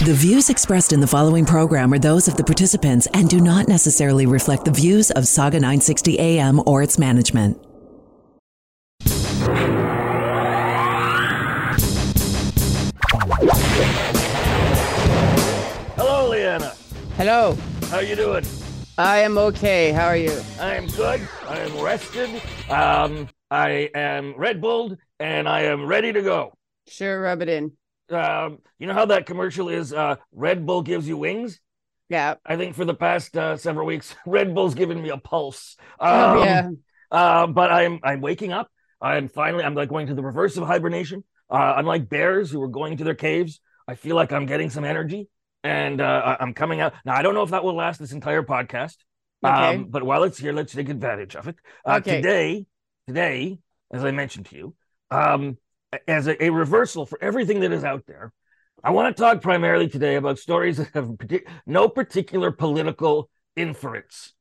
The views expressed in the following program are those of the participants and do not necessarily reflect the views of Saga 960 AM or its management. Hello, Leanna. Hello. How are you doing? I am okay. How are you? I am good. I am rested. Um, I am Red Bulled, and I am ready to go. Sure, rub it in. Um, you know how that commercial is? Uh, Red Bull gives you wings. Yeah. I think for the past uh, several weeks, Red Bull's given me a pulse. Oh, Um, yeah. Uh, but I'm I'm waking up. I'm finally I'm like going to the reverse of hibernation. Uh, unlike bears who are going to their caves, I feel like I'm getting some energy, and uh, I'm coming out. Now I don't know if that will last this entire podcast. Okay. Um, but while it's here, let's take advantage of it. Uh, Okay. Today, today, as I mentioned to you, um, as a, a reversal for everything that is out there, I want to talk primarily today about stories that have no particular political inference,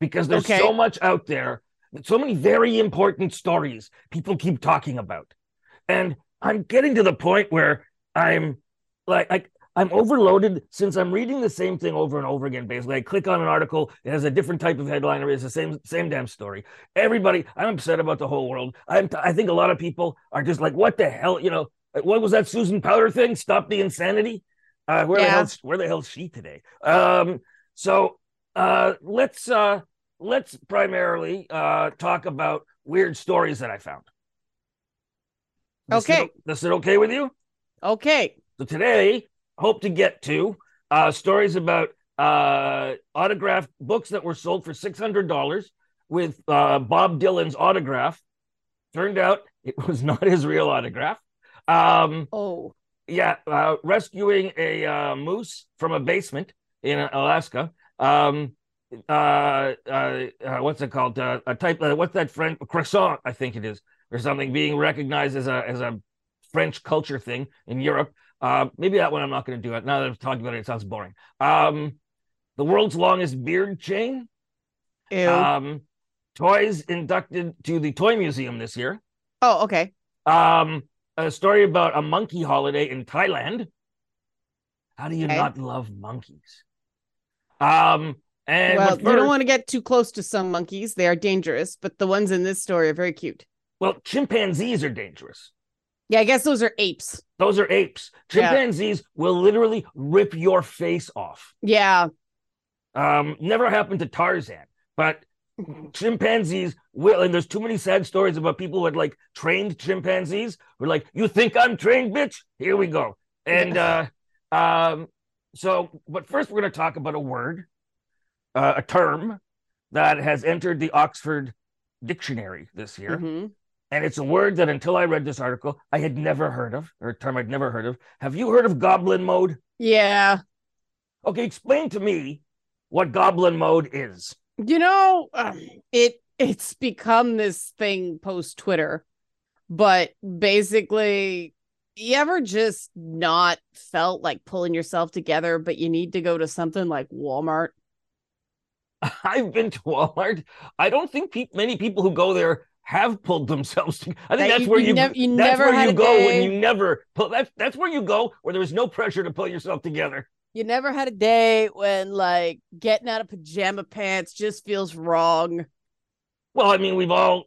because there's Okay. so much out there, so many very important stories people keep talking about, and I'm getting to the point where I'm like, like I'm overloaded since I'm reading the same thing over and over again. Basically, I click on an article, it has a different type of headline, or it's the same same damn story. Everybody, I'm upset about the whole world. I'm, I think a lot of people are just like, what the hell, you know? What was that Susan Powter thing? Stop the insanity. Uh, where the Yeah. hell? Where the hell's she today? Um, so uh, let's uh, let's primarily uh, talk about weird stories that I found. This Okay. this is okay with you? Okay. So today, hope to get to uh, stories about uh, autographed books that were sold for six hundred dollars with uh, Bob Dylan's autograph. Turned out it was not his real autograph. Um, Oh. yeah, uh, rescuing a uh, moose from a basement in Alaska. Um, uh, uh, uh, what's it called? Uh, a type. Uh, what's that French croissant? I think it is, or something. Being recognized as a as a French culture thing in Europe. Uh, maybe that one I'm not going to do it. Now that I've talked about it, it sounds boring. Um, the world's longest beard chain. Ew. Um, toys inducted to the Toy Museum this year. oh, okay. Um, a story about a monkey holiday in Thailand. How do you Okay. not love monkeys? Um, and well, you don't want to get too close to some monkeys. They are dangerous, but the ones in this story are very cute. well, chimpanzees are dangerous. Yeah, I guess those are apes. Those are apes. Yeah. Chimpanzees will literally rip your face off. Yeah. Um, never happened to Tarzan, but chimpanzees will. And there's too many sad stories about people who had like trained chimpanzees who are like, "You think I'm trained, bitch? Here we go." And uh, um, so, but first we're going to talk about a word, uh, a term that has entered the Oxford Dictionary this year. Mhm. And it's a word that until I read this article, I had never heard of, or a term I'd never heard of. Have you heard of goblin mode? Yeah. Okay, explain to me what goblin mode is. You know, um, it it's become this thing post Twitter, but basically, you ever just not felt like pulling yourself together, but you need to go to something like Walmart? I've been to Walmart. I don't think pe- many people who go there have pulled themselves. To- I think That that's you- where you you, nev- you that's never where you go day- when you never pull. That's that's where you go where there's no pressure to pull yourself together. You never had a day when like getting out of pajama pants just feels wrong. Well, I mean, we've all,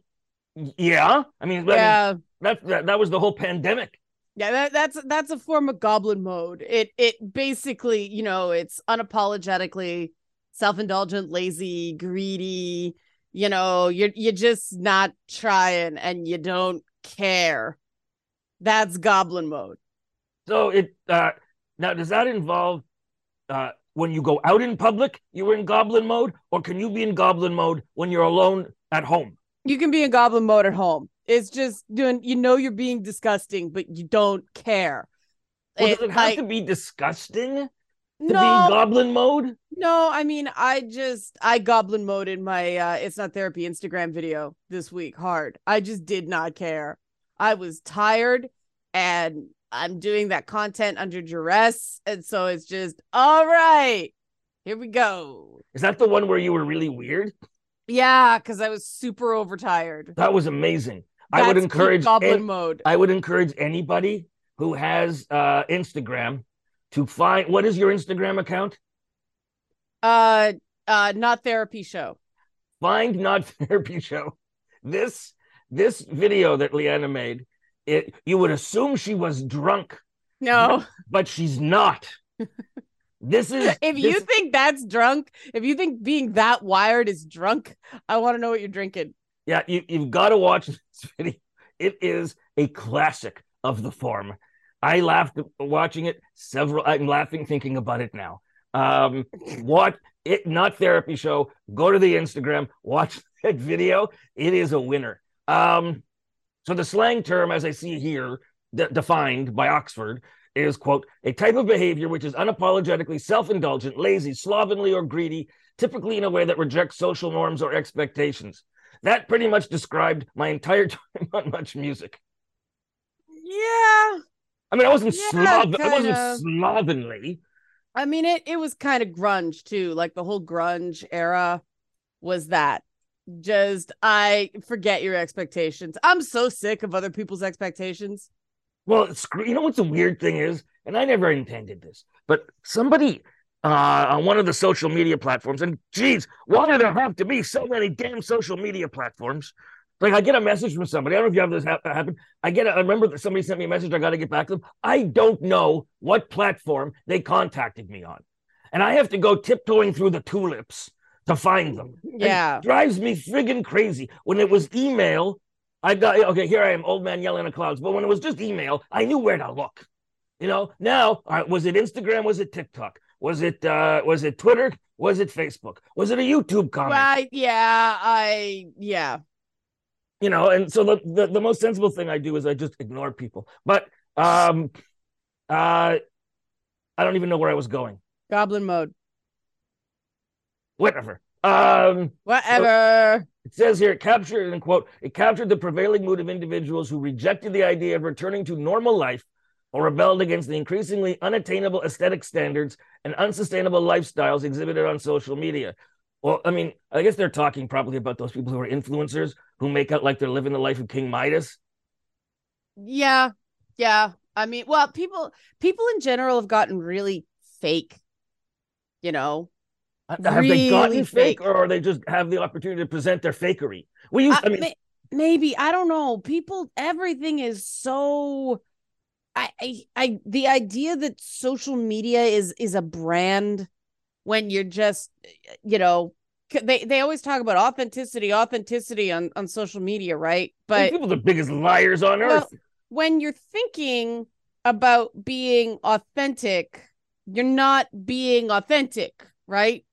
yeah. I mean, I mean, Yeah. that, that that was the whole pandemic. Yeah, that, that's that's a form of goblin mode. It it basically, you know, it's unapologetically self-indulgent, lazy, greedy. You know, you're you're just not trying and you don't care. That's goblin mode. So it uh, now does that involve uh, when you go out in public, you're in goblin mode, or can you be in goblin mode when you're alone at home? You can be in goblin mode at home. It's just doing you know you're being disgusting, but you don't care. Well, It- does it have like, to be disgusting to no, be goblin mode? no. I mean, I just I goblin mode in my uh, it's not therapy Instagram video this week hard. I just did not care. I was tired, and I'm doing that content under duress, and so it's just all right. Here we go. Is that the one where you were really weird? Yeah, because I was super overtired. That was amazing. I would encourage goblin mode. I would encourage anybody who has uh Instagram to find what is your Instagram account? Uh, uh, not therapy show. Find not therapy show. This this video that Leanna made, it you would assume she was drunk, No, but she's not. This is if you this- think that's drunk, if you think being that wired is drunk, I want to know what you're drinking. Yeah, you, you've got to watch this video. It is a classic of the form. I laughed watching it several. I'm laughing thinking about it now. Um, what it not therapy show? Go to the Instagram, watch that video. It is a winner. Um, so the slang term, as I see here, de- defined by Oxford, is quote a type of behavior which is unapologetically self-indulgent, lazy, slovenly, or greedy, typically in a way that rejects social norms or expectations. That pretty much described my entire time on Much Music. Yeah, I mean, I wasn't Yeah, I wasn't slovenly. I mean it. It was kind of grunge too. Like the whole grunge era was that. Just I forget your expectations. I'm so sick of other people's expectations. Well, it's, you know what's the weird thing is, and I never intended this, but somebody uh, on one of the social media platforms, and geez, why do there have to be so many damn social media platforms? Like I get a message from somebody. I don't know if you have this ha- happen. I get. A, I remember that somebody sent me a message. I got to get back to them. I don't know what platform they contacted me on, and I have to go tiptoeing through the tulips to find them. Yeah. drives me friggin' crazy. When it was email, I got okay. Here I am, old man yelling at clouds. But when it was just email, I knew where to look. You know. Now, right, was it Instagram? Was it TikTok? Was it uh was it Twitter? Was it Facebook? Was it a YouTube comment? Right? Yeah. I yeah. You know, and so the, the the most sensible thing I do is I just ignore people. But um, uh, I don't even know where I was going. Goblin mode. Whatever. Um, Whatever. It says here, it captured, and quote, it captured the prevailing mood of individuals who rejected the idea of returning to normal life or rebelled against the increasingly unattainable aesthetic standards and unsustainable lifestyles exhibited on social media. Well, I mean, I guess they're talking probably about those people who are influencers who make out like they're living the life of King Midas. Yeah. Yeah. I mean, well, people people in general have gotten really fake. You know. Have they gotten fake, fake. or are they just have the opportunity to present their fakery? We used, Uh, I mean, may- maybe I don't know. People, everything is so. I, I, I, the idea that social media is is a brand when you're just, you know, they they always talk about authenticity, authenticity on on social media, right? But people are the biggest liars on well, earth. when you're thinking about being authentic, you're not being authentic, right?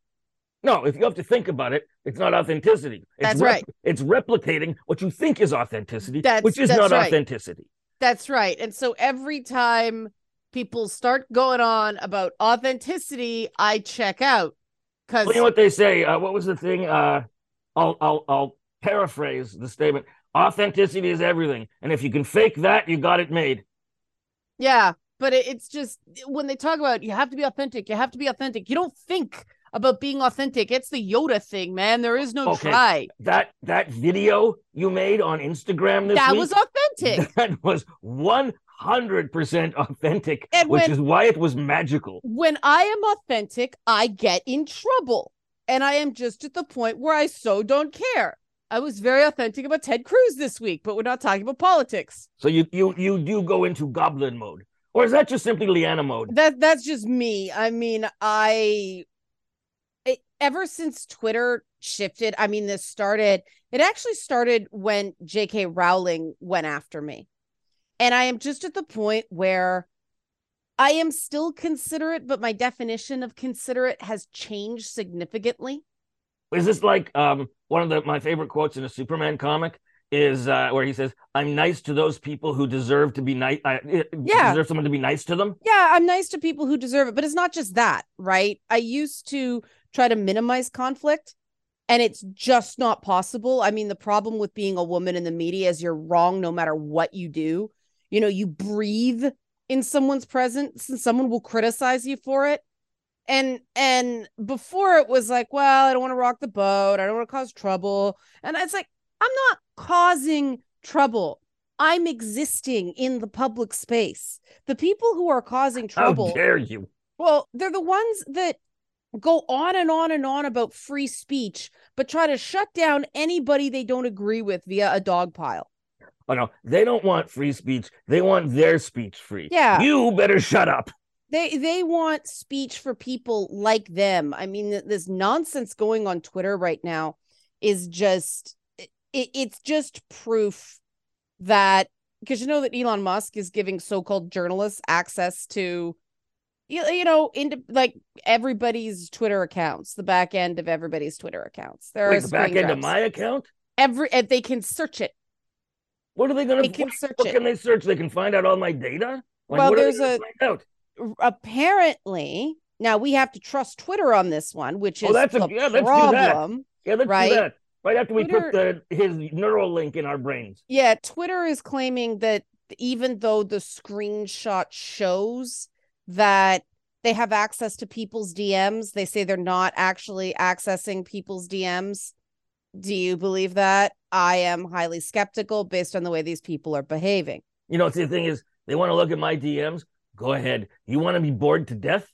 No, if you have to think about it, it's not authenticity. It's That's right. It's replicating what you think is authenticity, That's- which is that's not right. authenticity. That's right. And so every time people start going on about authenticity, I check out because Well, you know what they say? Uh, what was the thing? Uh, I'll, I'll, I'll paraphrase the statement. Authenticity is everything, and if you can fake that, you got it made. yeah, but it, it's just when they talk about you have to be authentic, you have to be authentic. You don't think about being authentic. It's the Yoda thing, man. There is no Okay. try. That that video you made on Instagram this That week, was authentic. that was one hundred percent authentic, And which when- is why it was magical. when I am authentic, I get in trouble. And I am just at the point where I so don't care. I was very authentic about Ted Cruz this week, but we're not talking about politics. So you you you do go into goblin mode, or is that just simply Leanna mode? That that's just me. I mean, I it, ever since Twitter shifted, I mean, this started. It actually started when J.K. Rowling went after me, and I am just at the point where I am still considerate, but my definition of considerate has changed significantly. Is this like um one of the my favorite quotes in a Superman comic? is uh, where he says, "I'm nice to those people who deserve to be nice. Uh, Yeah. deserve someone to be nice to them." Yeah, I'm nice to people who deserve it, but it's not just that, right? I used to try to minimize conflict and it's just not possible. I mean, the problem with being a woman in the media is you're wrong no matter what you do. You know, you breathe in someone's presence and someone will criticize you for it. And and before it was like, well, I don't want to rock the boat. I don't want to cause trouble. And it's like, I'm not causing trouble. I'm existing in the public space. The people who are causing trouble How dare you? well, they're the ones that go on and on and on about free speech, but try to shut down anybody they don't agree with via a dog pile. Oh no, they don't want free speech. They want their speech free. Yeah. You better shut up. They they want speech for people like them. I mean, this nonsense going on Twitter right now is just it, it's just proof that because you know that Elon Musk is giving so-called journalists access to you, you know into like everybody's Twitter accounts, the back end of everybody's Twitter accounts. There Wait, are the back end of my account. every and they can search it. What are they going They to? can What, search what it. can they search? They can find out all my data. Like, Well, there's a-. Apparently, now we have to trust Twitter on this one, which oh, is Oh, that's a- yeah, let's do that. problem. Yeah, let's right? do that. Right after we put the his Neuralink in our brains. Yeah, Twitter is claiming that even though the screenshot shows that they have access to people's DMs, they say they're not actually accessing people's DMs. Do you believe that? I am highly skeptical based on the way these people are behaving. You know, see, the thing is, they want to look at my DMs. Go ahead. You want to be bored to death?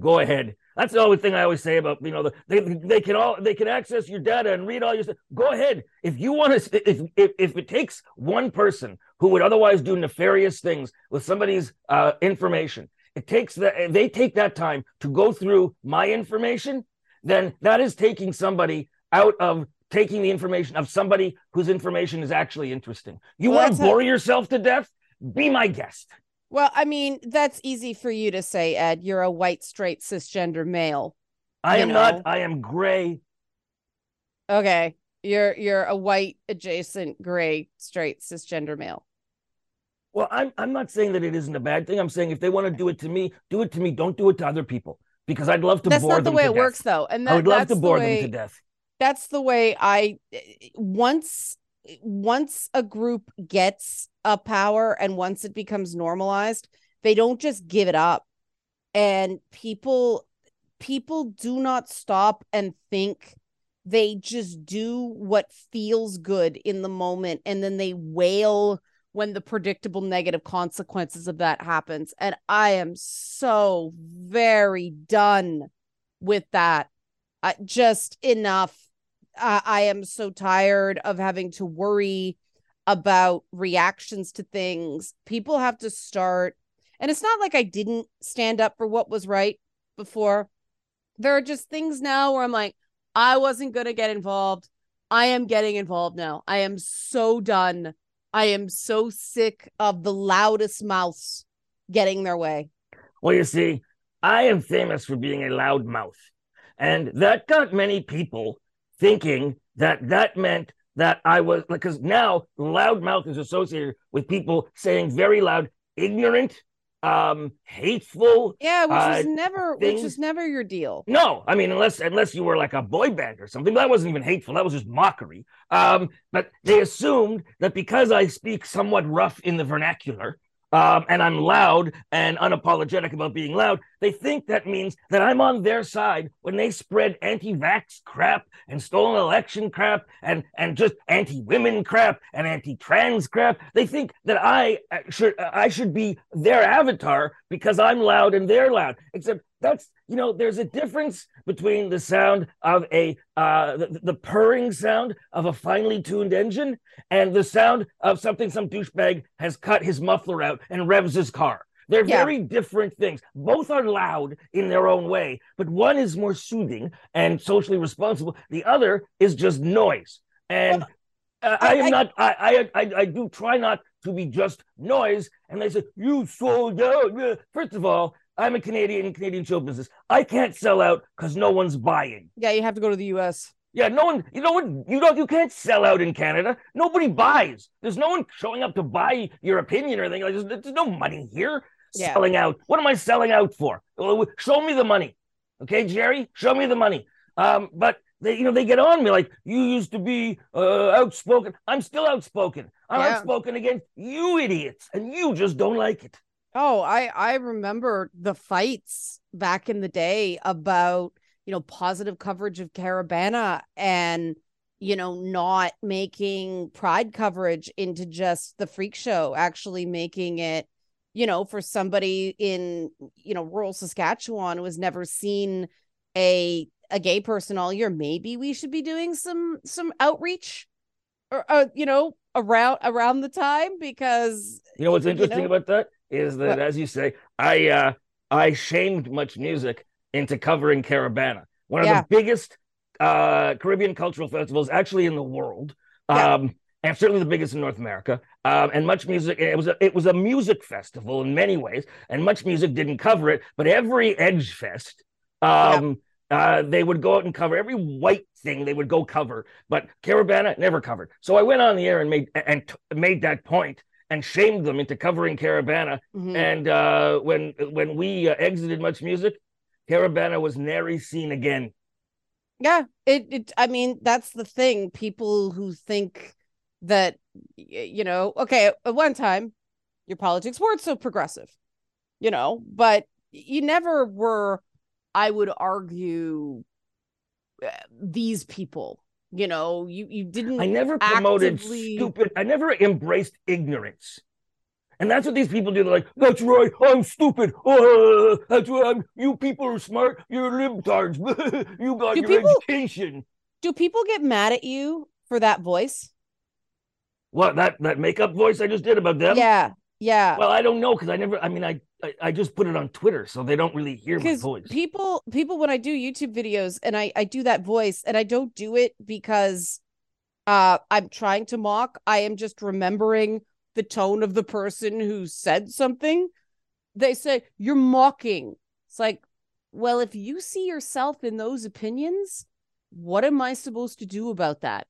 Go ahead. That's the only thing I always say about you know the, they they can all they can access your data and read all your stuff. Go ahead. If you want to, if if if it takes one person who would otherwise do nefarious things with somebody's uh, information, it takes that they take that time to go through my information, then that is taking somebody out of taking the information of somebody whose information is actually interesting. You Well, want to how- bore yourself to death? Be my guest. Well, I mean, that's easy for you to say, Ed. You're a white, straight, cisgender male. I am know. not. I am gray. Okay. You're you're a white adjacent gray straight cisgender male. Well, I'm. I'm not saying that it isn't a bad thing. I'm saying if they want to do it to me, do it to me. Don't do it to other people because I'd love to bore them too. That's not the way it death. works though. And that, I would love to the bore way, them to death. That's the way I eh, once eh, once a group gets a power and once it becomes normalized, they don't just give it up. And people people do not stop and think. They just do what feels good in the moment and then they wail when the predictable negative consequences of that happens. And i am so very done with that. Just enough I i am so tired of having to worry about reactions to things people have to start and it's not like i didn't stand up for what was right before there are just things now where I'm like, I wasn't going to get involved. I am getting involved now. I am so done. I am so sick of the loudest mouths getting their way. Well, you see, I am famous for being a loud mouth, and that got many people thinking that that meant that I was because now loud mouth is associated with people saying very loud, ignorant, um, hateful, Yeah, which Uh, is never, which is never your deal. No, I mean unless unless you were like a boy band or something, that wasn't even hateful. That was just mockery. Um, but they assumed that because I speak somewhat rough in the vernacular, um, and I'm loud and unapologetic about being loud, they think that means that I'm on their side when they spread anti-vax crap and stolen election crap and and just anti-women crap and anti-trans crap. They think that I uh, should uh, I should be their avatar because I'm loud and they're loud. Except that's you know there's a difference between the sound of a uh the, the purring sound of a finely tuned engine and the sound of something some douchebag has cut his muffler out and revs his car they're Yeah. very different things both are loud in their own way but one is more soothing and socially responsible the other is just noise and uh, I, I- am I- not I, I I I do try not to be just noise and they say you sold out first of all I'm a Canadian in Canadian show business. I can't sell out because no one's buying. Yeah, you have to go to the US. Yeah, no one, you know what? You don't, you can't sell out in Canada. Nobody buys. There's no one showing up to buy your opinion or anything. Like, there's, there's no money here Yeah. selling out. What am I selling out for? Show me the money. Okay, Jerry, show me the money. Um, but they, you know, they get on me like you used to be uh, outspoken. I'm still outspoken. I'm Yeah. outspoken against you idiots, and you just don't like it. Oh, I I remember the fights back in the day about, you know, positive coverage of Caribana and you know, not making pride coverage into just the freak show, actually making it, you know, for somebody in, you know, rural Saskatchewan who has never seen a a gay person all year. Maybe we should be doing some some outreach or uh, you know, around around the time because You know what's You interesting know? about that is that, What? as you say, I uh, I shamed much music into covering Caribana, one of Yeah. the biggest uh, Caribbean cultural festivals actually in the world, Yeah. um, and certainly the biggest in North America. Um, and much music, it was a, it was a music festival in many ways, and much music didn't cover it. But every Edge Fest, um, uh, they would go out and cover every white thing they would go cover, but Caribana never covered. So I went on the air and made and t- made that point and shamed them into covering Caribana. Mhm. And uh, when when we uh, exited Much Music, Caribana was nary seen again. Yeah, it, it I mean, that's the thing. People who think that you know, okay, at one time your politics weren't so progressive, you know, but you never were, I would argue, uh, these people, you know, you you didn't I never promoted actively- stupid. I never embraced ignorance. And that's what these people do. They're like, "That's right, I'm stupid. Oh, that's right. I'm, you people are smart. You're libtards. you got Do your people- education." do people get mad at you for that voice? What that that makeup voice I just did about them? yeah, yeah. Well, I don't know because I never. I mean, I, I I just put it on Twitter, so they don't really hear my voice. people people when i do youtube videos and i i do that voice and i don't do it because uh i'm trying to mock i am just remembering the tone of the person who said something they say you're mocking it's like well if you see yourself in those opinions what am i supposed to do about that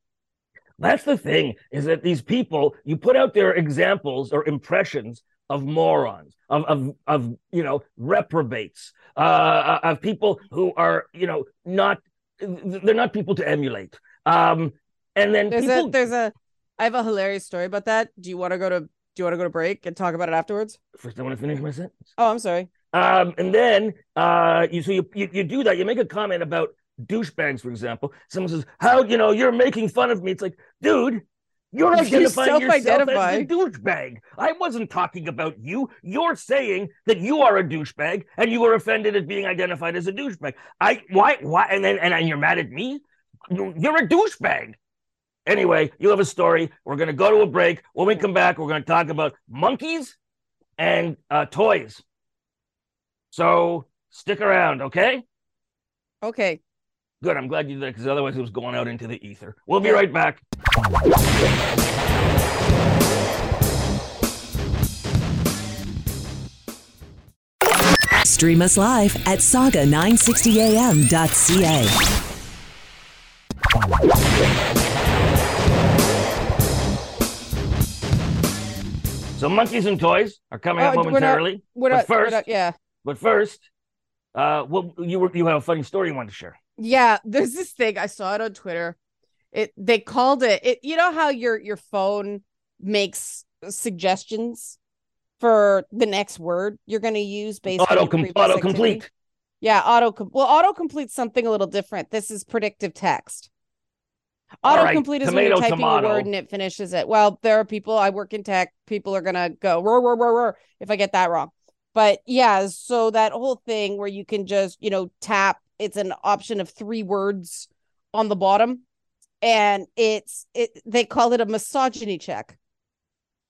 That's the thing is that these people, you put out their examples or impressions of morons, of of of you know reprobates, uh, of people who are you know not they're not people to emulate. Um, and then there's people, a there's a i have a hilarious story about that do you want to go to do you want to go to break and talk about it afterwards first I want to finish my sentence. oh i'm sorry Um, and then uh, you so you, you you do that. You make a comment about douchebags, for example. Someone says, "How you know you're making fun of me?" It's like, dude, you're You identifying yourself as a douchebag. I wasn't talking about you. You're saying that you are a douchebag, and you were offended at being identified as a douchebag. I why why and then and then you're mad at me. You're a douchebag. Anyway, you have a story. We're gonna go to a break. When we come back, we're gonna talk about monkeys and uh, toys. So stick around, okay? okay Good. I'm glad you did that because otherwise it was going out into the ether. We'll be right back. Stream us live at saga960am.ca. So monkeys and toys are coming Oh, up we're not- momentarily. We're But not, we're first- not- yeah. But first, uh, well, you were you have a funny story you want to share. Yeah, there's this thing I saw it on Twitter. It they called it it you know how your your phone makes suggestions for the next word you're going to use based on Auto your previous auto complete. Yeah, auto well autocomplete's something a little different. This is predictive text. All right, Autocomplete is when you're typing tomato. a word and it finishes it. Well, there are people I work in tech, people are gonna go roar, roar, roar, roar if I get that wrong. But yeah, so that whole thing where you can just, you know, tap, it's an option of three words on the bottom. And it's it they call it a misogyny check.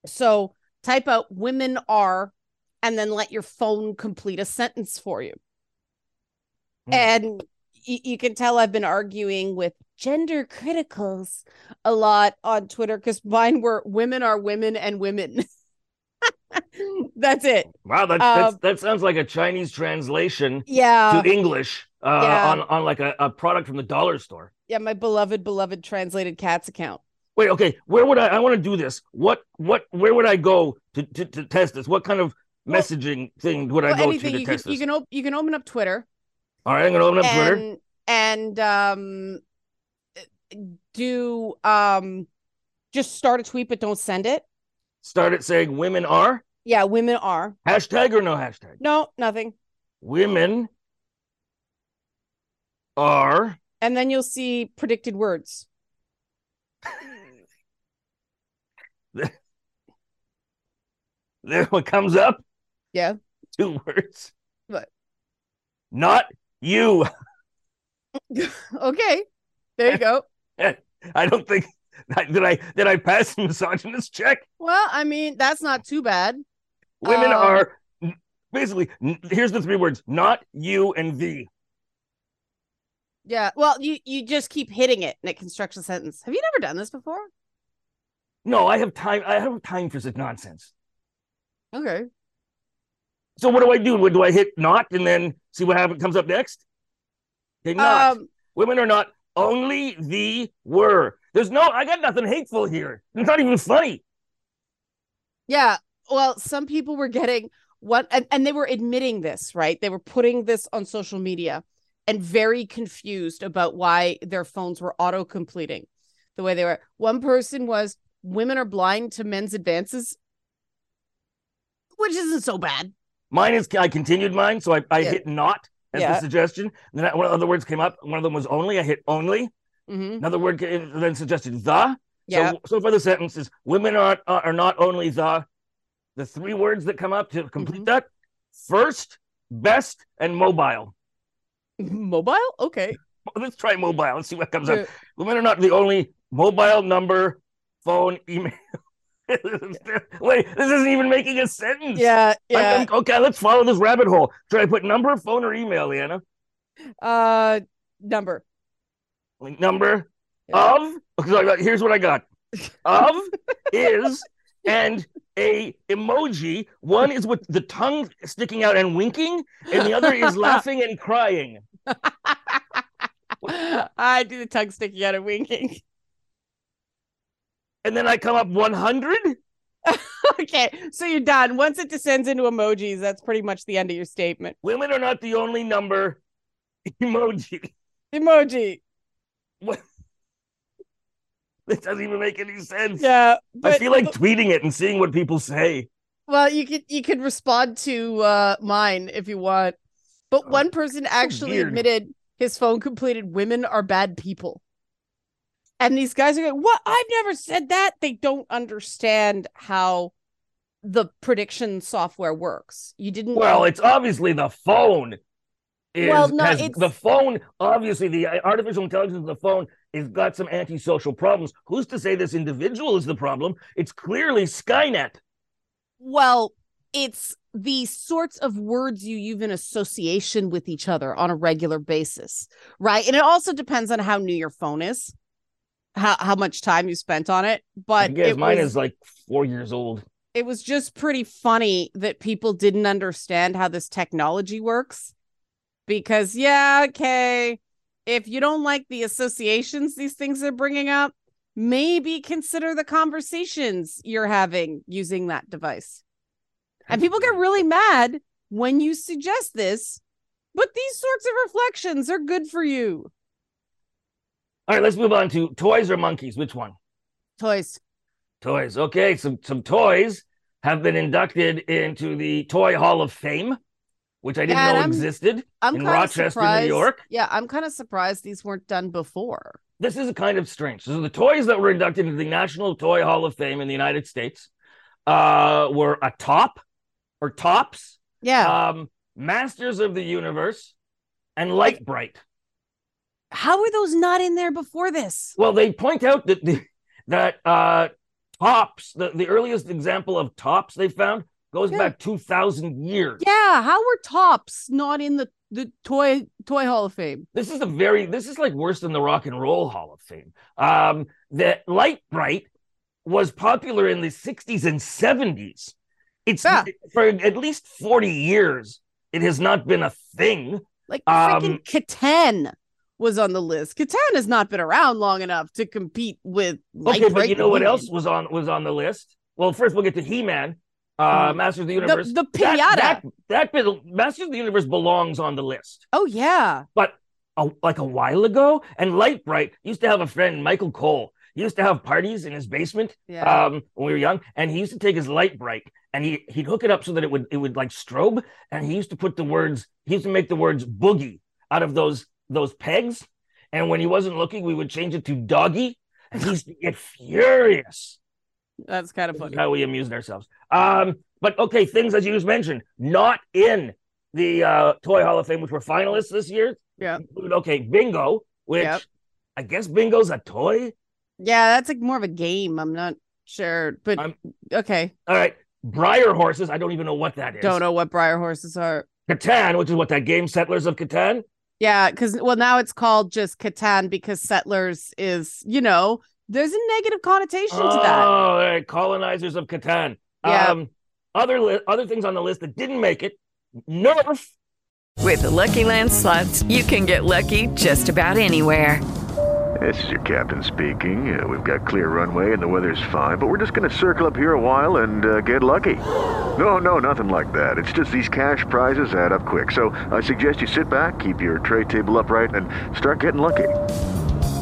So type out women are and then let your phone complete a sentence for you. Hmm. And y- you can tell I've been arguing with gender criticals a lot on Twitter because mine were women are women and women. That's it. Wow, that that's, Um, that sounds like a Chinese translation Yeah. to English uh, yeah. on on like a, a product from the dollar store. Yeah, my beloved, beloved translated cats account. Wait, okay. Where would I? I want to do this. What? What? Where would I go to to, to test this? What kind of Well- messaging thing would I go anything to to you test can you can op- you can open up Twitter All right, I'm gonna open up Twitter. and and um do um just start a tweet but don't send it. Start it saying women are Yeah, women are. hashtag or no hashtag. No, nothing. Women are And then you'll see predicted words. there. What comes up? Yeah. Two words. What? Not you. okay. There you go. I don't think. Did I did I pass the misogynist check? Well, I mean, that's not too bad. Women Um, are basically. Here's the three words: not you and thee. Yeah. Well, you you just keep hitting it and it constructs a sentence. Have you never done this before? No, I have time. I have time for such nonsense. Okay. So what do I do? What do I hit not and then see what happens comes up next? Okay, not. Um Women are not only the were. There's no. I got nothing hateful here. It's not even funny. Yeah. Well, some people were getting what, and, and they were admitting this, right? They were putting this on social media and very confused about why their phones were auto completing the way they were. One person was, women are blind to men's advances, which isn't so bad. Mine is. I continued mine, so I, I Yeah. hit not as Yeah. the suggestion. Then I, one other words came up. One of them was only. I hit only. Hmm Another word then suggested the. Yeah. So, so for the sentence is women are are not only the. The three words that come up to complete Mhm. that: first, best, and mobile. Mobile? Okay. Let's try mobile. Let's see what comes up. Women are not the only mobile number, phone, email. Wait, this isn't even making a sentence. Yeah. Yeah. I'm- okay, let's follow this rabbit hole. Should I put number, phone, or email, Leanna? Uh, number. Number Yeah. of. Here's what I got. Of is and a emoji. One is with the tongue sticking out and winking, and the other is laughing and crying. I do the tongue sticking out and winking. And then I come up 100. okay, so you're done. Once it descends into emojis, that's pretty much the end of your statement. Women are not the only number emoji. Emoji. What? This doesn't even make any sense. Yeah, but I feel like tweeting it and seeing what people say. well, you could you could respond to uh mine if you want. But Oh, one person actually weird. admitted his phone completed women are bad people. And these guys are going, What? I've never said that. They don't understand how the prediction software works. You didn't Well, it's obviously the phone. Is, Well, no, has- it's- the phone. Obviously, the uh, artificial intelligence of the phone has got some antisocial problems. Who's to say this individual is the problem? It's clearly Skynet. Well, it's the sorts of words you use in association with each other on a regular basis, right? And it also depends on how new your phone is, how how much time you spent on it. I But guess it mine was, is like four years old. it was just pretty funny that people didn't understand how this technology works. Because yeah, okay, if you don't like the associations these things are bringing up, maybe consider the conversations you're having using that device. And people get really mad when you suggest this, but these sorts of reflections are good for you. All right, let's move on to toys or monkeys. Which one? Toys. Toys. Okay, some some toys have been inducted into the Toy Hall of Fame, which I didn't Yeah, know I'm- existed I'm in Rochester, New. York. Yeah, I'm kind of surprised these weren't done before. This is kind of strange. So the toys that were inducted into the National Toy Hall of Fame in the United States uh, were a top or tops, Yeah. um, Masters of the Universe, and Lite-Brite. How were those not in there before this? Well, they point out that the, that uh, tops, the, the earliest example of tops they found goes Yeah. back two thousand years. Yeah, how were tops not in the the toy toy hall of fame? This is a very this is like worse than the Rock and Roll Hall of Fame. Um, the Light Bright was popular in the 60s and 70s. It's Yeah. for at least 40 years. It has not been a thing. Like Um, freaking Catan was on the list. Catan has not been around long enough to compete with. Okay, but you know what else was on was on the list? Well, first we'll get to He Man, uh, Mm. Masters of the Universe. the That- pinata. That, that, bit, Masters of the Universe belongs on the list. Oh yeah, But a, like a while ago, and Lite-Brite used to have a friend, Michael Cole. He used to have parties in his basement yeah. um, when we were young, and he used to take his Lite-Brite and he he'd hook it up so that it would it would like strobe, and he used to put the words he used to make the words boogie out of those those pegs, and when he wasn't looking, we would change it to doggy, and he used to get furious. That's kind of funny. how we amused ourselves. Um, but okay, things as you just mentioned, not in the uh, Toy Hall of Fame, which were finalists this year. Yeah. Okay, Bingo, which Yep. I guess Bingo's a toy. Yeah, that's like more of a game. I'm not sure, but I'm- okay. All right, Breyer horses. I don't even know what that is. Don't know what Breyer horses are. Catan, which is what that game, Settlers of Catan. Yeah, because well now it's called just Catan because settlers is you know there's a negative connotation Oh, to that. all right, colonizers of Catan. Yeah. Um, other li- other things on the list that didn't make it. Nerf. With the Lucky Land slots, you can get lucky just about anywhere. This is your captain speaking. Uh, we've got clear runway and the weather's fine, but we're just going to circle up here a while and uh, get lucky. No, no, nothing like that. It's just these cash prizes add up quick. So I suggest you sit back, keep your tray table upright, and start getting lucky.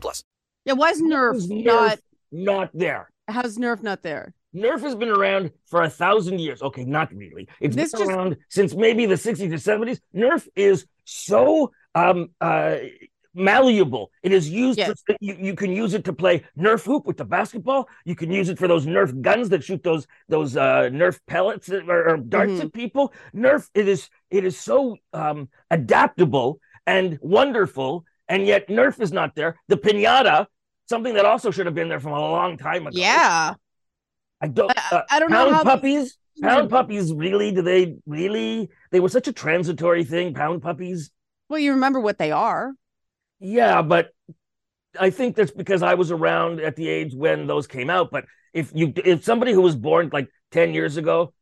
plus. Yeah, why is Nerf Is not? not there? How's Nerf not there? Nerf has been around for a thousand years. Okay, not really. It's This been just- around since maybe the 60s or 70s. Nerf is so um uh malleable. It is used Yes. for, you, you can use it to play Nerf hoop with the basketball. You can use it for those Nerf guns that shoot those those uh Nerf pellets or, or darts Mhm. at people. Nerf it is it is so um adaptable and wonderful and yet Nerf is not there. The piñata something that also should have been there from a long time ago. Yeah, I don't. I- Uh, I don't know pound puppies. Pound puppies. Really? Do they really? They were such a transitory thing. Pound puppies. well, you remember what they are. Yeah, but I think that's because I was around at the age when those came out. But if you, if somebody who was born like ten years ago,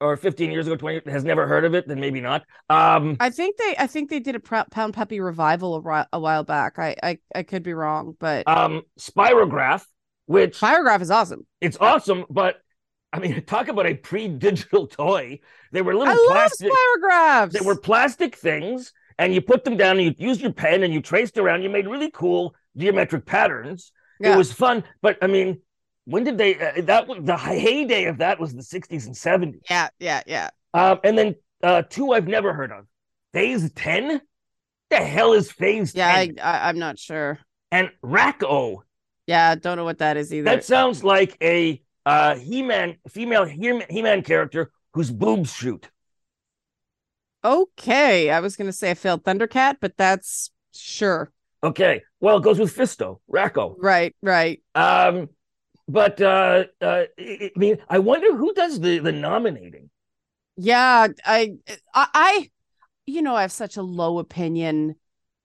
or fifteen years ago, twenty has never heard of it, then maybe not. Um, I think they, I think they did a pound puppy revival a, a while back. I, I, I could be wrong, but um, Spirograph, which Spirograph is awesome. it's awesome, but I mean, talk about a pre-digital toy. They were little I love plastic. Spirographs. They were plastic things, and you put them down and you used your pen and you traced around. You made really cool geometric patterns. Yeah. It was fun, but I mean, when did they? Uh, that was the heyday of that was the '60s and '70s. yeah, yeah, yeah. Um, and then uh, two I've never heard of. Phase Ten. The hell is Phase Yeah, I, 10? I, I'm not sure. and Rack-O. Yeah, I don't know what that is either. That sounds like a uh, He-Man, female He- He-Man character whose boobs shoot. okay. I was gonna say a failed Thundercat, but that's sure. Okay, well, it goes with Fisto, Rack-O. Right, right. Um, but uh, uh, I mean, I wonder who does the the nominating. Yeah, I, I, I, you know, I have such a low opinion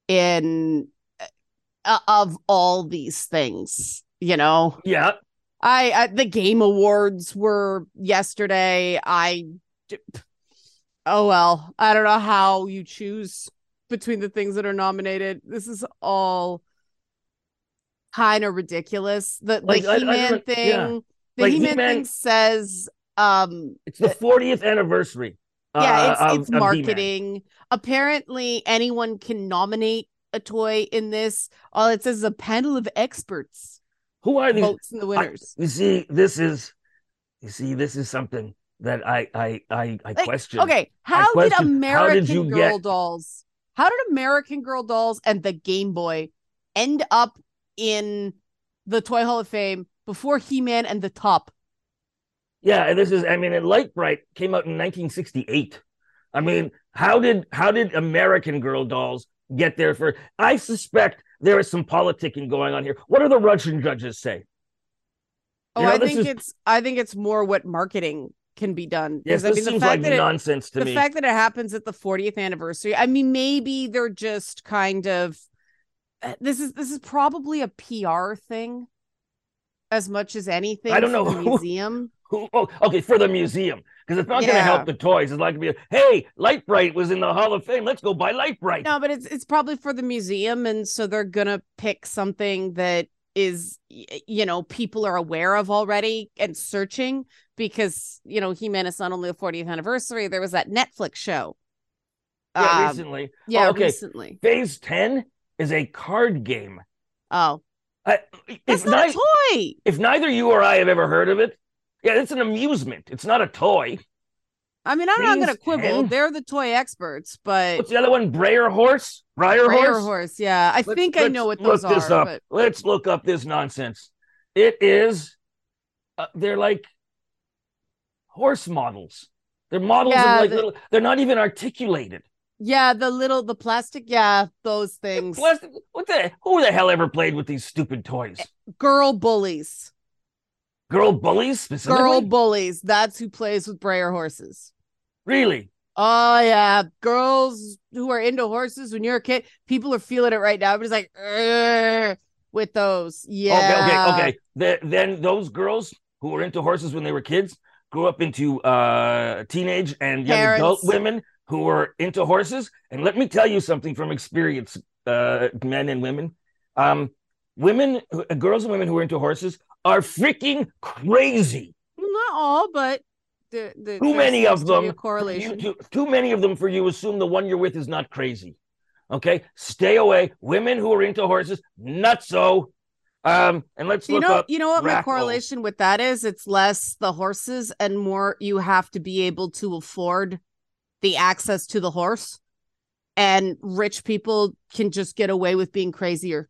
in uh, of all these things. You know, Yeah, I, I the game awards were yesterday. I, oh well, I don't know how you choose between the things that are nominated. This is all kind of ridiculous. The the Like, I- I He Man thing, yeah. the Like, He Man thing says, um, it's the 40th anniversary. yeah, uh, it's it's of marketing. Apparently, anyone can nominate a toy in this. All it says is a panel of experts Who are these? votes in the winners. You see, this is, you see, this is something that I I I, I Like, question. Okay, how did question, how American did you Girl get- Dolls? How did American Girl Dolls and the Game Boy end up in the Toy Hall of Fame before He-Man and the Top. Yeah, and this is I mean, and Lite-Brite came out in 1968. I mean, how did how did American Girl dolls get there for I suspect there is some politicking going on here. What do the Russian judges say? Oh, You know, I think is- it's I think it's more what marketing can be done. Yes, Because, I this mean, the seems fact like that it- nonsense to the me. The fact that it happens at the 40th anniversary. I mean, maybe they're just kind of this is this is probably a PR thing as much as anything. I don't know the museum. Who- oh, okay, for the museum. Because it's not going to help the toys. It's like hey, Lite-Brite was in the Hall of Fame. Let's go buy Lite-Brite. No, but it's it's probably for the museum, and so they're gonna pick something that is you know people are aware of already and searching because you know He-Man is not only the 40th anniversary. There was that Netflix show. Yeah, Um, recently. yeah, Oh, okay. recently. Phase 10 is a card game. Oh, I, that's if not a toy. If neither you or I have ever heard of it, yeah, it's an amusement. It's not a toy. I mean, I'm not gonna quibble. 10? They're the toy experts, but What's the other one? Breyer Horse? Breyer Breyer Horse? horse. Yeah, I Let's- think I know what look those this are. up. But Let's look up this nonsense. It is, uh, they're like horse models. They're models Yeah, of like the- little, they're not even articulated. Yeah, the little the plastic, yeah, those things. Plastic, what the, who the hell ever played with these stupid toys? Girl bullies. Girl bullies specifically? Girl bullies. That's who plays with Breyer horses. really? Oh yeah, girls who are into horses. When you're a kid, people are feeling it right now. But it's like with those. Yeah. Okay, okay, okay. The, then those girls who were into horses when they were kids grew up into uh, teenage and young adult women who are into horses. And let me tell you something from experience, uh, men and women. Um, women, uh, girls and women who are into horses are freaking crazy. Not all, but the, the, Too many of to them. Correlation. You, too, too many of them for you assume the one you're with is not crazy. Okay, stay away. Women who are into horses, not so. Um, and let's you know, up. you know what my correlation with that is? It's less the horses and more you have to be able to afford the access to the horse. And rich people can just get away with being crazier.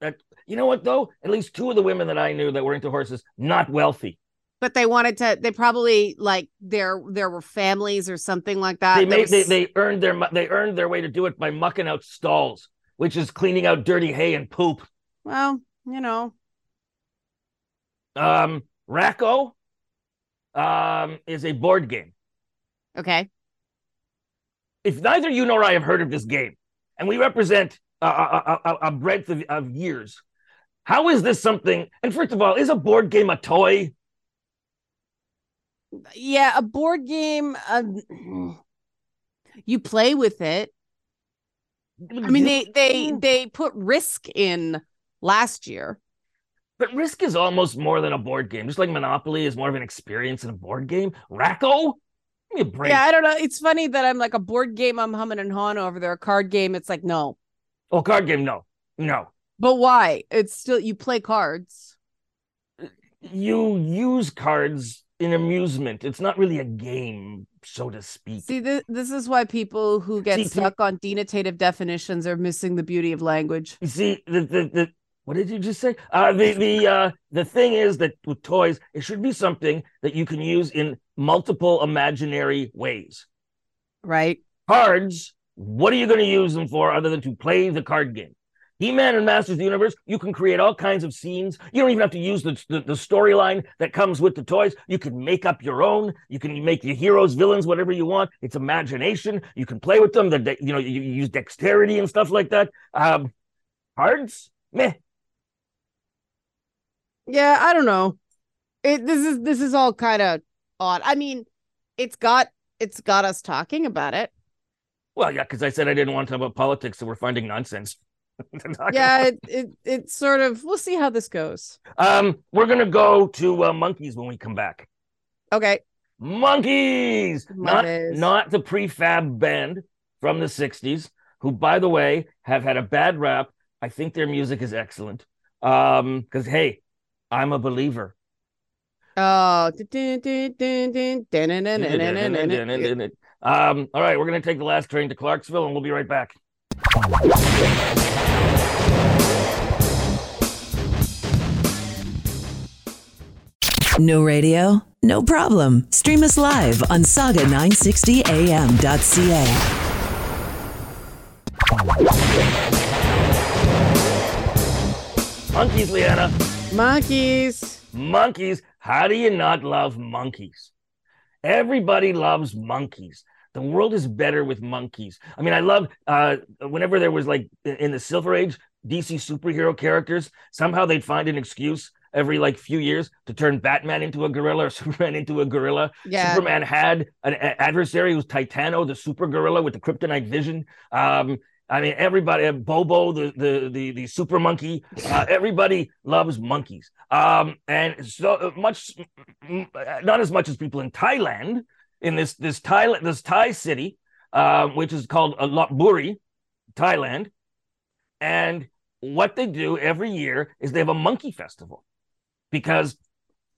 That you know what though? At least two of the women that I knew that were into horses, not wealthy. But they wanted to they probably like there there were families or something like that. they made they, was- they earned their they earned their way to do it by mucking out stalls, which is cleaning out dirty hay and poop. well, you know, Um, Rack-O, um, is a board game. okay. If neither you nor I have heard of this game, and we represent a, a, a, a breadth of, of years, how is this something? And first of all, is a board game a toy? Yeah, a board game um, you play with it. I mean they they they put risk in last year. But Risk is almost more than a board game. Just like Monopoly is more of an experience in a board game. Rack-O? Me a break. Yeah, I don't know. It's funny that I'm like a board game. I'm humming and hawing over there. A card game. It's like no, Oh, card game? No. No. but why? It's still you play cards. You use cards in amusement. It's not really a game, so to speak. See, this this is why people who get See, to- stuck on denotative definitions are missing the beauty of language. You see, the, the, the what did you just say? Uh, the the uh, the thing is that with toys, it should be something that you can use in multiple imaginary ways. Right. Cards, what are you going to use them for other than to play the card game? He-Man and Masters of the Universe, you can create all kinds of scenes. You don't even have to use the, the, the storyline that comes with the toys. You can make up your own. You can make your heroes, villains, whatever you want. It's imagination. You can play with them. The de- you know you, you use dexterity and stuff like that. Um, cards, meh. Yeah, I don't know. It this is this is all kind of odd. I mean, it's got it's got us talking about it. Well, yeah, because I said I didn't want to talk about politics, so we're finding nonsense. Yeah, it, it it's sort of we'll see how this goes. Um, we're gonna go to uh, monkeys when we come back. Okay. Monkeys, not not the prefab band from the '60s, who, by the way, have had a bad rap. I think their music is excellent. Um, because hey, I'm a believer. Oh, um, all right, we're gonna take the last train to Clarksville, and we'll be right back. No radio, no problem. Stream us live on saga960am.ca. Monkeys, Leanna. Monkeys. Monkeys. How do you not love monkeys? Everybody loves monkeys. The world is better with monkeys. I mean, I love uh, whenever there was like in the Silver Age, DC superhero characters, somehow they'd find an excuse every like few years to turn Batman into a gorilla or Superman into a gorilla. Yeah. Superman had an adversary who was Titano, the super gorilla with the kryptonite vision. Um, I mean, everybody, uh, Bobo, the the the, the super monkey, uh, everybody loves monkeys. Um, and so much, mm, not as much as people in Thailand, in this this Thailand, this Thai city, uh, which is called uh, Lopburi, Thailand. And what they do every year is they have a monkey festival because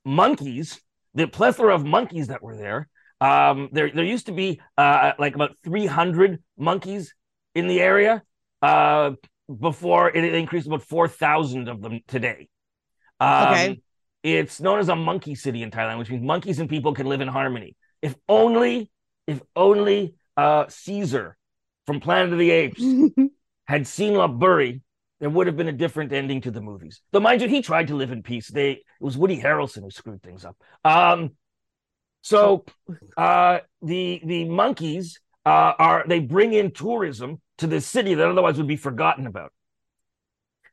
monkeys, the plethora of monkeys that were there, um, there there used to be uh, like about 300 monkeys in the area uh, before it increased about 4,000 of them today. Um, Okay. It's known as a monkey city in Thailand, which means monkeys and people can live in harmony. If only, if only uh, Caesar from Planet of the Apes had seen Lopburi, there would have been a different ending to the movies. Though, mind you, he tried to live in peace. They it was Woody Harrelson who screwed things up. Um, so uh, the the monkeys uh, are they bring in tourism to the city that otherwise would be forgotten about.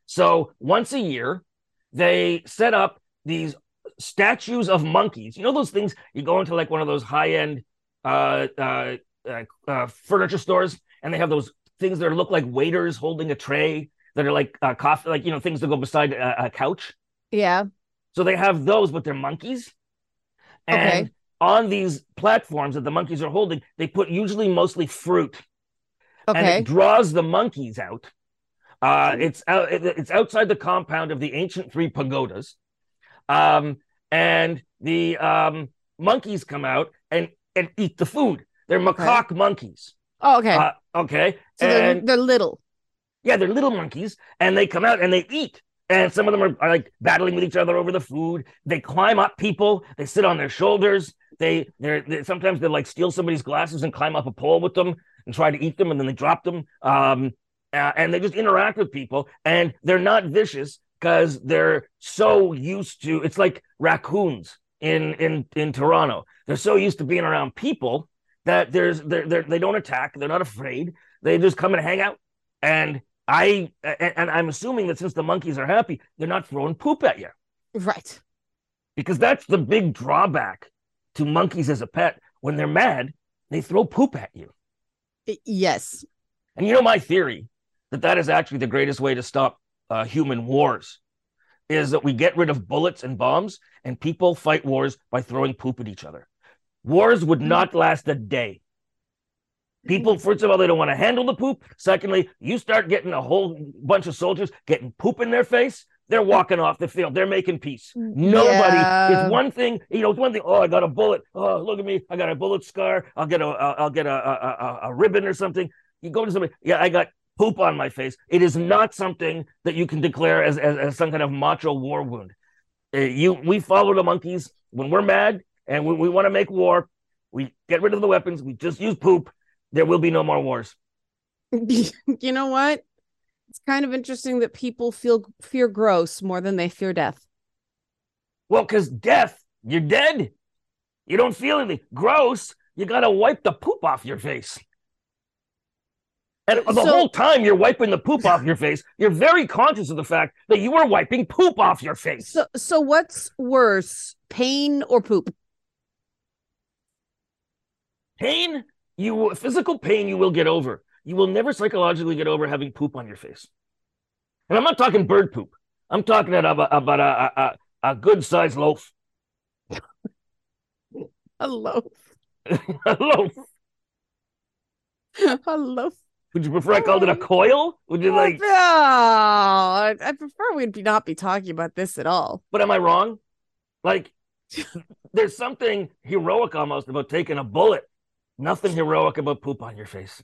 So once a year, they set up these statues of monkeys. You know those things you go into like one of those high end uh, uh, uh, uh, furniture stores, and they have those things that look like waiters holding a tray that are like uh, coffee, like you know things that go beside a, a couch. Yeah. So they have those, but they're monkeys. And Okay. on these platforms that the monkeys are holding, they put usually mostly fruit. And it draws the monkeys out. Uh, it's out, it's outside the compound of the ancient three pagodas. Um, and the um, monkeys come out and, and eat the food. They're macaque monkeys. Oh, okay. Uh, okay. so they're, they're little. yeah, they're little monkeys, and they come out and they eat. And some of them are, are like battling with each other over the food. They climb up people. They sit on their shoulders. They they're, they sometimes they like steal somebody's glasses and climb up a pole with them and try to eat them, and then they drop them. Um, uh, and they just interact with people, and they're not vicious because they're so used to. It's like raccoons in in in Toronto. They're so used to being around people that there's they're, they're they don't attack. They're not afraid. They just come and hang out. And I and, and I'm assuming that since the monkeys are happy, they're not throwing poop at you Right. because that's the big drawback to monkeys as a pet. When they're mad, they throw poop at you. Yes. And you know my theory that that is actually the greatest way to stop uh, human wars is that we get rid of bullets and bombs and people fight wars by throwing poop at each other. Wars would not last a day. People, first of all, they don't want to handle the poop. Secondly, you start getting a whole bunch of soldiers getting poop in their face. They're walking off the field. They're making peace. Nobody. Yeah. It's one thing. You know, it's one thing. Oh, I got a bullet. Oh, look at me. I got a bullet scar. I'll get a. I'll I'll get a, a, a, a ribbon or something. You go to somebody. Yeah, I got poop on my face. It is not something that you can declare as as, as some kind of macho war wound. Uh, you, we follow the monkeys when we're mad and we, we want to make war. We get rid of the weapons. We just use poop. There will be no more wars. you know what? It's kind of interesting that people feel fear gross more than they fear death. Well, because death, you're dead. You don't feel anything. Gross. You got to wipe the poop off your face. And the So- whole time you're wiping the poop off your face, you're very conscious of the fact that you are wiping poop off your face. So so what's worse, pain or poop? pain, you physical pain, you will get over. You will never psychologically get over having poop on your face. And I'm not talking bird poop. I'm talking about, about a, a, a, good sized loaf. A loaf. a loaf. a loaf. Would you prefer I called it a oh. coil? Would you oh, like? No, I, I prefer we'd be not be talking about this at all. But am I wrong? Like, there's something heroic almost about taking a bullet. Nothing heroic about poop on your face.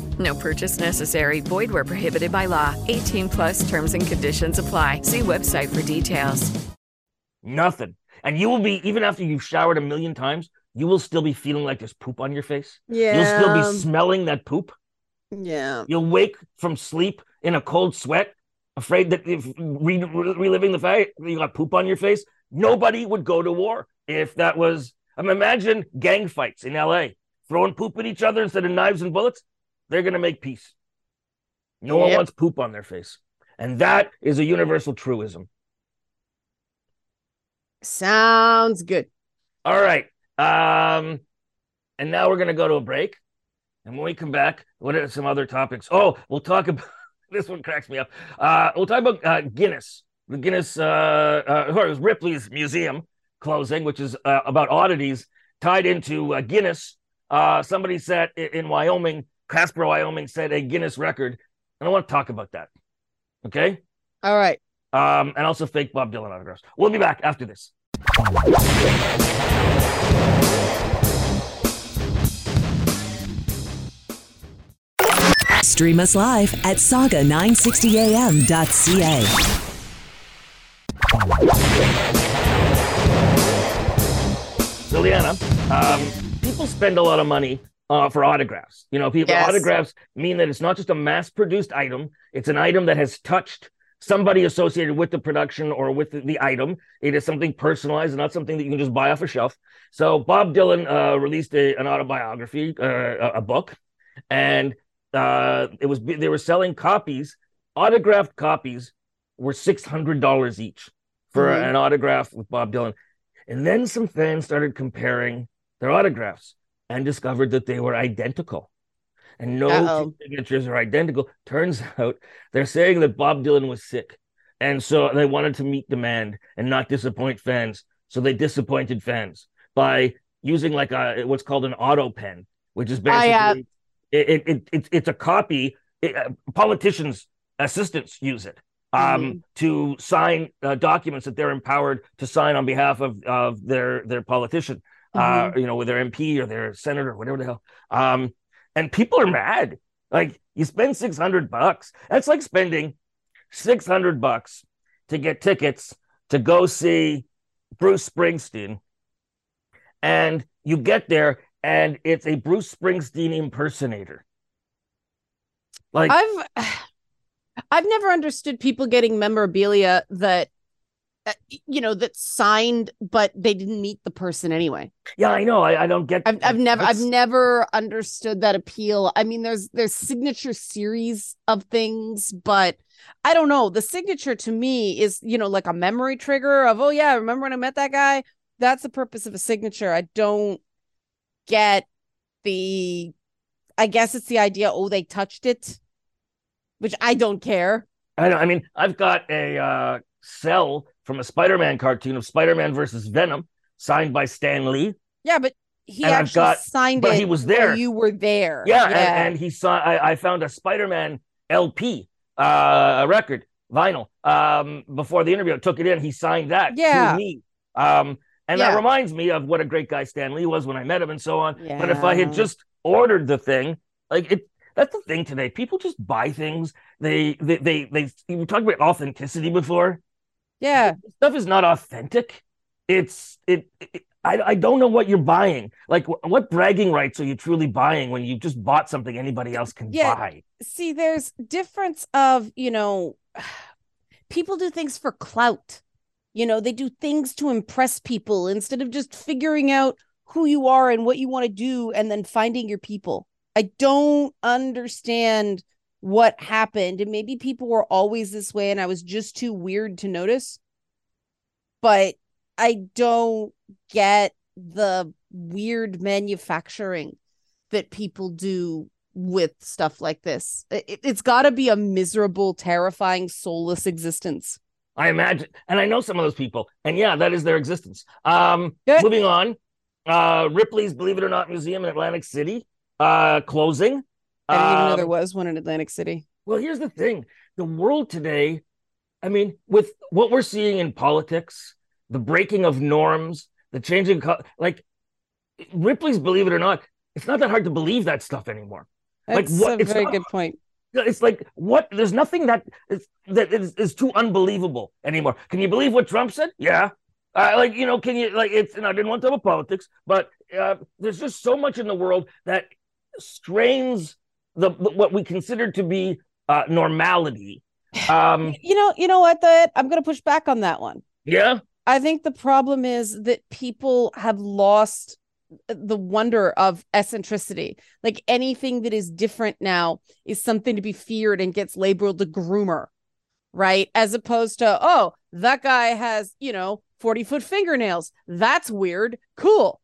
No purchase necessary. Void where prohibited by law. 18 plus terms and conditions apply. See website for details. Nothing. And you will be, even after you've showered a million times, you will still be feeling like there's poop on your face. Yeah. You'll still be smelling that poop. Yeah. You'll wake from sleep in a cold sweat, afraid that if re- re- reliving the fact that you got poop on your face. Nobody would go to war if that was. I mean, imagine gang fights in LA, throwing poop at each other instead of knives and bullets. They're going to make peace. No one wants poop on their face. And that is a universal truism. Sounds good. All right. Um, and now we're going to go to a break. And when we come back, what are some other topics? Oh, we'll talk about this one cracks me up. Uh, we'll talk about uh, Guinness, the Guinness, uh, uh, or it was Ripley's museum closing, which is uh, about oddities tied into uh, Guinness. Uh, somebody said in Wyoming, Casper, Wyoming, set a Guinness record, and I want to talk about that. Okay. All right. Um, and also fake Bob Dylan autographs. We'll be back after this. Stream us live at saga960am.ca. Liliana, um, people spend a lot of money uh, for autographs. You know, people Yes. autographs mean that it's not just a mass-produced item; it's an item that has touched somebody associated with the production or with the, the item. It is something personalized, not something that you can just buy off a shelf. So, Bob Dylan uh, released a, an autobiography, uh, a, book, and uh, it was they were selling copies, autographed copies, were six hundred dollars each for Mhm. an autograph with Bob Dylan. And then some fans started comparing their autographs and discovered that they were identical. And no Uh-oh. two signatures are identical. Turns out they're saying that Bob Dylan was sick. And so they wanted to meet demand and not disappoint fans. So they disappointed fans by using like a what's called an auto pen, which is basically I, uh, it, it, it, it's it's a copy. It, uh, politicians' assistants use it um, Mm-hmm. to sign uh, documents that they're empowered to sign on behalf of of their their politician, Mm-hmm. uh, you know, with their MP or their senator, whatever the hell. Um, and people are mad. Like you spend six hundred bucks. That's like spending six hundred bucks to get tickets to go see Bruce Springsteen, and you get there and it's a Bruce Springsteen impersonator. Like I've I've never understood people getting memorabilia that uh, you know that signed but they didn't meet the person anyway. Yeah, I know. I, I don't get. I've I've never I've never understood that appeal. I mean there's there's signature series of things but I don't know. The signature to me is, you know, like a memory trigger of, oh yeah, remember when I met that guy? That's the purpose of a signature. I don't get the I guess it's the idea, oh, they touched it, which I don't care. I don't. I mean, I've got a uh, cell from a Spider-Man cartoon of Spider-Man versus Venom, signed by Stan Lee. Yeah, but he And actually got- signed but it. he was there. You were there. Yeah, And, and he saw. I, I found a Spider-Man LP, uh, a record vinyl. Um, before the interview, I took it in. He signed that Yeah. to me. Um, and Yeah. that reminds me of what a great guy Stan Lee was when I met him, and so on. But if I had just ordered the thing, like it. That's the thing today. People just buy things. They they they they. You were talking about authenticity before. Yeah. stuff is not authentic. It's it. it I, I don't know what you're buying. Like, wh- what bragging rights are you truly buying when you just bought something anybody else can Yeah. buy? See, there's difference of, you know, people do things for clout. You know, they do things to impress people instead of just figuring out who you are and what you want to do and then finding your people. I don't understand what happened. And maybe people were always this way and I was just too weird to notice. But I don't get the weird manufacturing that people do with stuff like this. It, it's got to be a miserable, terrifying, soulless existence. I imagine, and I know some of those people, and yeah, that is their existence. Um, Good. moving on. Uh, Ripley's Believe It or Not Museum in Atlantic City uh, closing. I didn't even know there Um, was one in Atlantic City. Well, here's the thing the world today, I mean, with what we're seeing in politics, the breaking of norms, the changing, like Ripley's Believe It or Not, it's not that hard to believe that stuff anymore. like That's what? a It's very not- good point. It's like what? There's nothing that is that is, is too unbelievable anymore. Can you believe what Trump said? Yeah. Uh, like you know, can you like it's? And I didn't want to talk about politics, but uh, there's just so much in the world that strains the what we consider to be uh, normality. Um, You know, you know what? That I'm going to push back on that one. yeah, I think the problem is that people have lost the wonder of eccentricity. Like anything that is different now is something to be feared and gets labeled the groomer, right? As opposed to, oh, that guy has, you know, 40 foot fingernails. That's weird. Cool.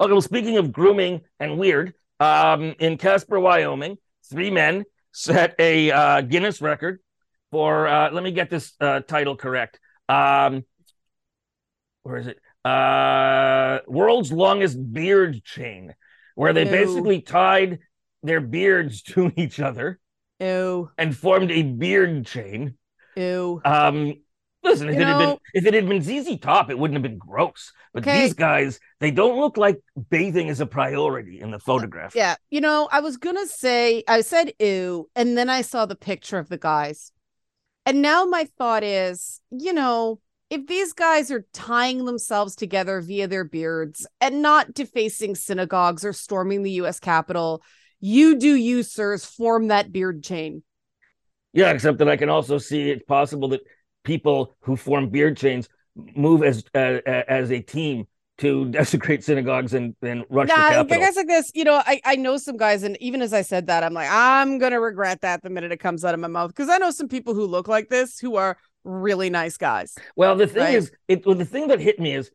Okay, well, speaking of grooming and weird, um, in Casper, Wyoming, three men set a uh, Guinness record for. Uh, let me get this uh, title correct. Um, where is it? Uh, world's longest beard chain, where they Ew. basically tied their beards to each other Ew. and formed a beard chain. Ew. Um, listen, if You it had been if it had been ZZ Top, it wouldn't have been gross. But Okay. these guys, they don't look like bathing is a priority in the photograph. Yeah. You know, I was going to say, I said ew, and then I saw the picture of the guys. And now my thought is, you know, if these guys are tying themselves together via their beards and not defacing synagogues or storming the US Capitol, you do you, sirs, form that beard chain. Yeah, except that I can also see it's possible that people who form beard chains move as uh, as a team to desecrate synagogues and, and rush the Nah, Capitol. guys like this, you know, I, I know some guys, and even as I said that, I'm like, I'm gonna regret that the minute it comes out of my mouth because I know some people who look like this who are really nice guys. Well, the thing Right. is, it well, the thing that hit me is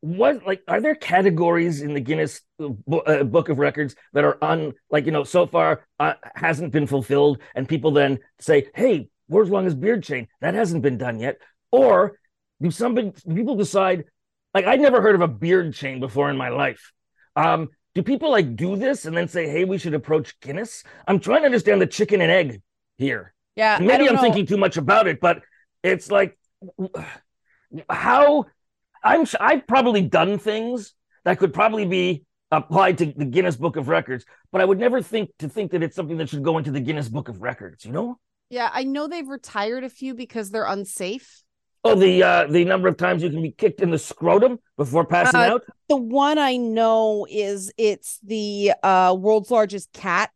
what like are there categories in the Guinness Bo- uh, Book of Records that are un like you know so far uh, hasn't been fulfilled, and people then say, "Hey, world's longest beard chain that hasn't been done yet," or do somebody do people decide like I'd never heard of a beard chain before in my life. Um, do people like do this and then say, "Hey, we should approach Guinness"? I'm trying to understand the chicken and egg here. Yeah, Maybe I'm know. thinking too much about it, but it's like how I'm I've probably done things that could probably be applied to the Guinness Book of Records, but I would never think to think that it's something that should go into the Guinness Book of Records, you know? Yeah, I know they've retired a few because they're unsafe. Oh, the uh the number of times you can be kicked in the scrotum before passing Uh, out. The one I know is it's the uh world's largest cat.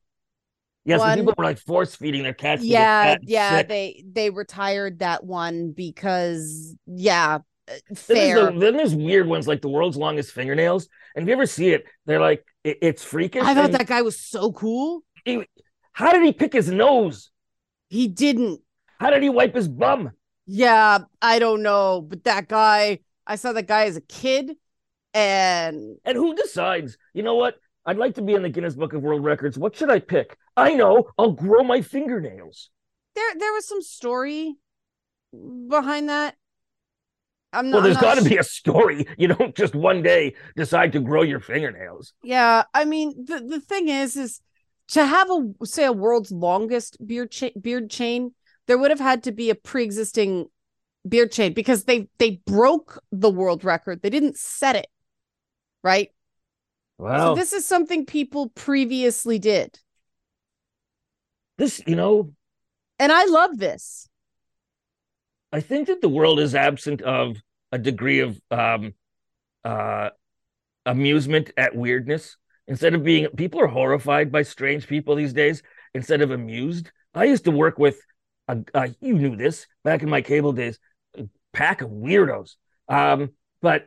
Yes, one- people were like force feeding their cats. Yeah, yeah, sick. they they retired that one because yeah, uh, Then there's, fair. the- then there's weird ones like the world's longest fingernails. And if you ever see it, they're like it- it's freakish. I thought that guy was so cool. he- how did he pick his nose? He didn't. How did he wipe his bum? Yeah, I don't know, but that guy, I saw that guy as a kid, and And who decides? You know what? I'd like to be in the Guinness Book of World Records. What should I pick? I know. I'll grow my fingernails. there there was some story behind that. I'm not. Well, there's got to be a story. You don't just one day decide to grow your fingernails. Yeah, I mean the the thing is is to have a say a world's longest beard cha- beard chain, there would have had to be a pre-existing beard chain because they they broke the world record. They didn't set it. Right? Wow. So this is something people previously did. this, you know, And I love this. I think that the world is absent of a degree of um, uh, amusement at weirdness. Instead of being, people are horrified by strange people these days instead of amused. I used to work with, a, a, you knew this back in my cable days, a pack of weirdos. Um, but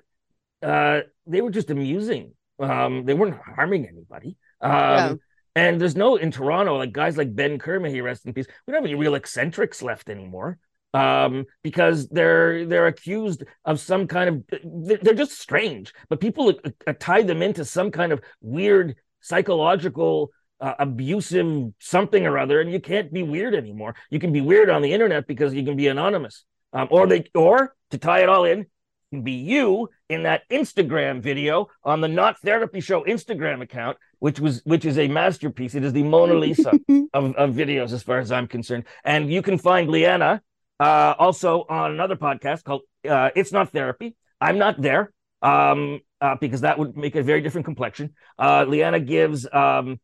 uh, they were just amusing. Um, they weren't harming anybody. Um, Yeah. And there's no in Toronto, like guys like Ben Kerr, he rest in peace. We don't have any real eccentrics left anymore um, because they're they're accused of some kind of they're just strange. But people uh, tie them into some kind of weird psychological uh, abusive something or other, and you can't be weird anymore. You can be weird on the internet because you can be anonymous, um, or they or to tie it all in, can be you in that Instagram video on the Not Therapy Show Instagram account, which was which is a masterpiece. It is the Mona Lisa of, of videos, as far as I'm concerned. And you can find Leanna uh, also on another podcast called uh, "It's Not Therapy." I'm not there um, uh, because that would make a very different complexion. Uh, Leanna gives um,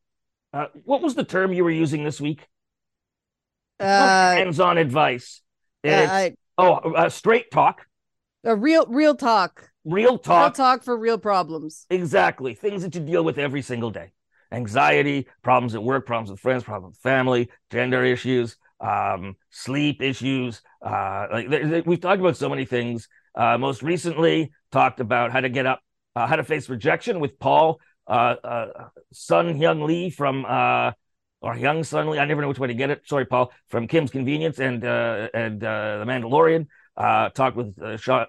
uh, what was the term you were using this week? Uh, hands-on advice. uh, I- oh, uh, straight talk, a real real talk. real Real talk. talk for real problems. Exactly. Things that you deal with every single day. Anxiety, problems at work, problems with friends, problems with family, gender issues, um, sleep issues. Uh, like there- there- we've talked about so many things. Uh, most recently, talked about how to get up, uh, how to face rejection with Paul, uh, uh, Sun Hyung Lee from, uh, or Young Sun Lee. I never know which way to get it. Sorry, Paul, from Kim's Convenience and and The Mandalorian. Talked with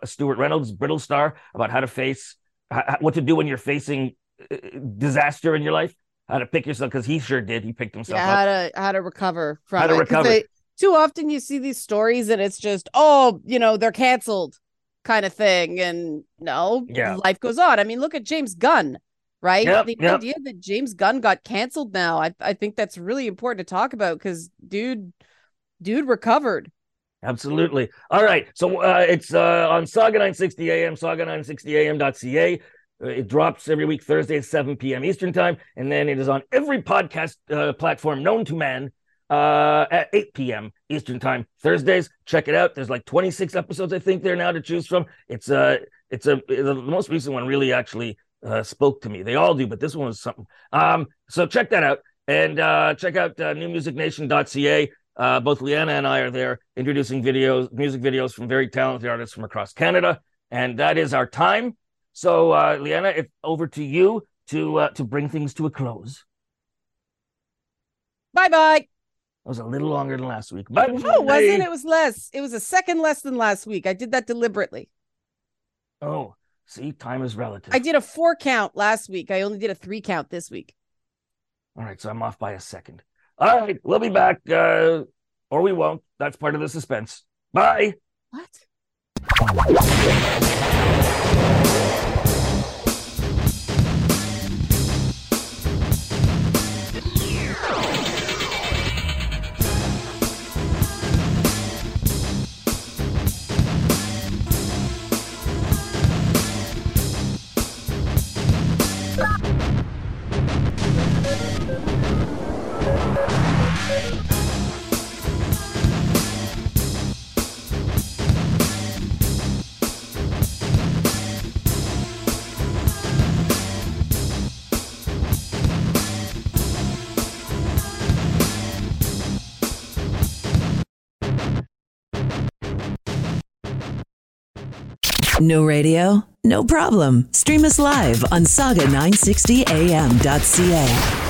Stuart Reynolds, Brittle Star, about how to face, what to do when you're facing disaster in your life, how to pick yourself, because he sure did. He picked himself Yeah, up. how to how to recover from How to it. recover. they- too often you see these stories and it's just, oh, you know, they're canceled kind of thing. And no, Yeah. life goes on. I mean, look at James Gunn, right? Yep, the yep. idea that James Gunn got canceled now, I, I think that's really important to talk about because dude, dude recovered. Absolutely. All right. So uh, it's uh, on Saga 960 AM, saga960am.ca. Uh, It drops every week Thursday at 7 p.m. Eastern Time. And then it is on every podcast uh, platform known to man uh, at 8 p.m. Eastern Time. Thursdays, check it out. There's like 26 episodes, I think, there now to choose from. It's uh, it's a the most recent one really actually uh, spoke to me. They all do, but this one was something. Um, so check that out and uh, check out uh, newmusicnation.ca. Uh, both Leanna and I are there introducing videos, music videos from very talented artists from across Canada, and that is our time. So, uh, Leanna, if over to you to uh, to bring things to a close. Bye bye. That was a little longer than last week, but No, it wasn't. It was less. It was a second less than last week. I did that deliberately. Oh, see, time is relative. I did a four count last week. I only did a three count this week. All right, so I'm off by a second. All right, we'll be back, uh, or we won't. That's part of the suspense. Bye. What? No radio? No problem. Stream us live on saga960am.ca.